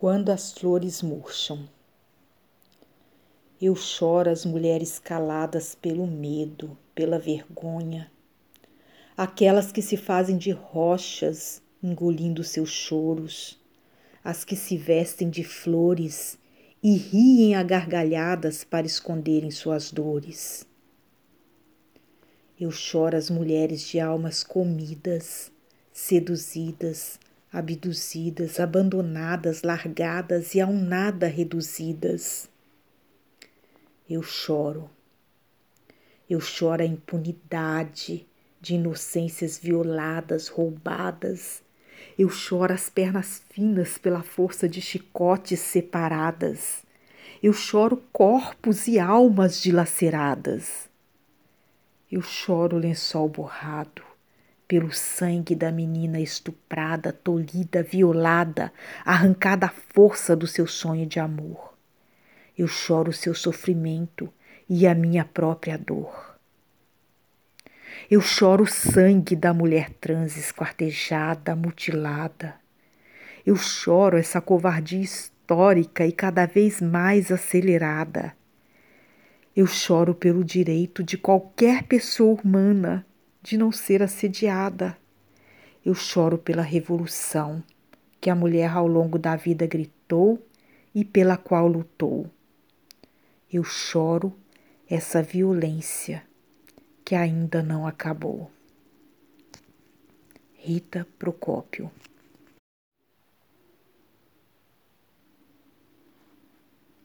Quando as flores murcham. Eu choro as mulheres caladas pelo medo, pela vergonha, aquelas que se fazem de rochas, engolindo seus choros, as que se vestem de flores e riem a gargalhadas para esconderem suas dores. Eu choro as mulheres de almas comidas, seduzidas, abduzidas, abandonadas, largadas e a um nada reduzidas. Eu choro. Eu choro a impunidade de inocências violadas, roubadas. Eu choro as pernas finas pela força de chicotes separadas. Eu choro corpos e almas dilaceradas. Eu choro o lençol borrado pelo sangue da menina estuprada, tolhida, violada, arrancada à força do seu sonho de amor. Eu choro o seu sofrimento e a minha própria dor. Eu choro o sangue da mulher trans esquartejada, mutilada. Eu choro essa covardia histórica e cada vez mais acelerada. Eu choro pelo direito de qualquer pessoa humana de não ser assediada. Eu choro pela revolução que a mulher ao longo da vida gritou e pela qual lutou. Eu choro essa violência que ainda não acabou. Rita Procópio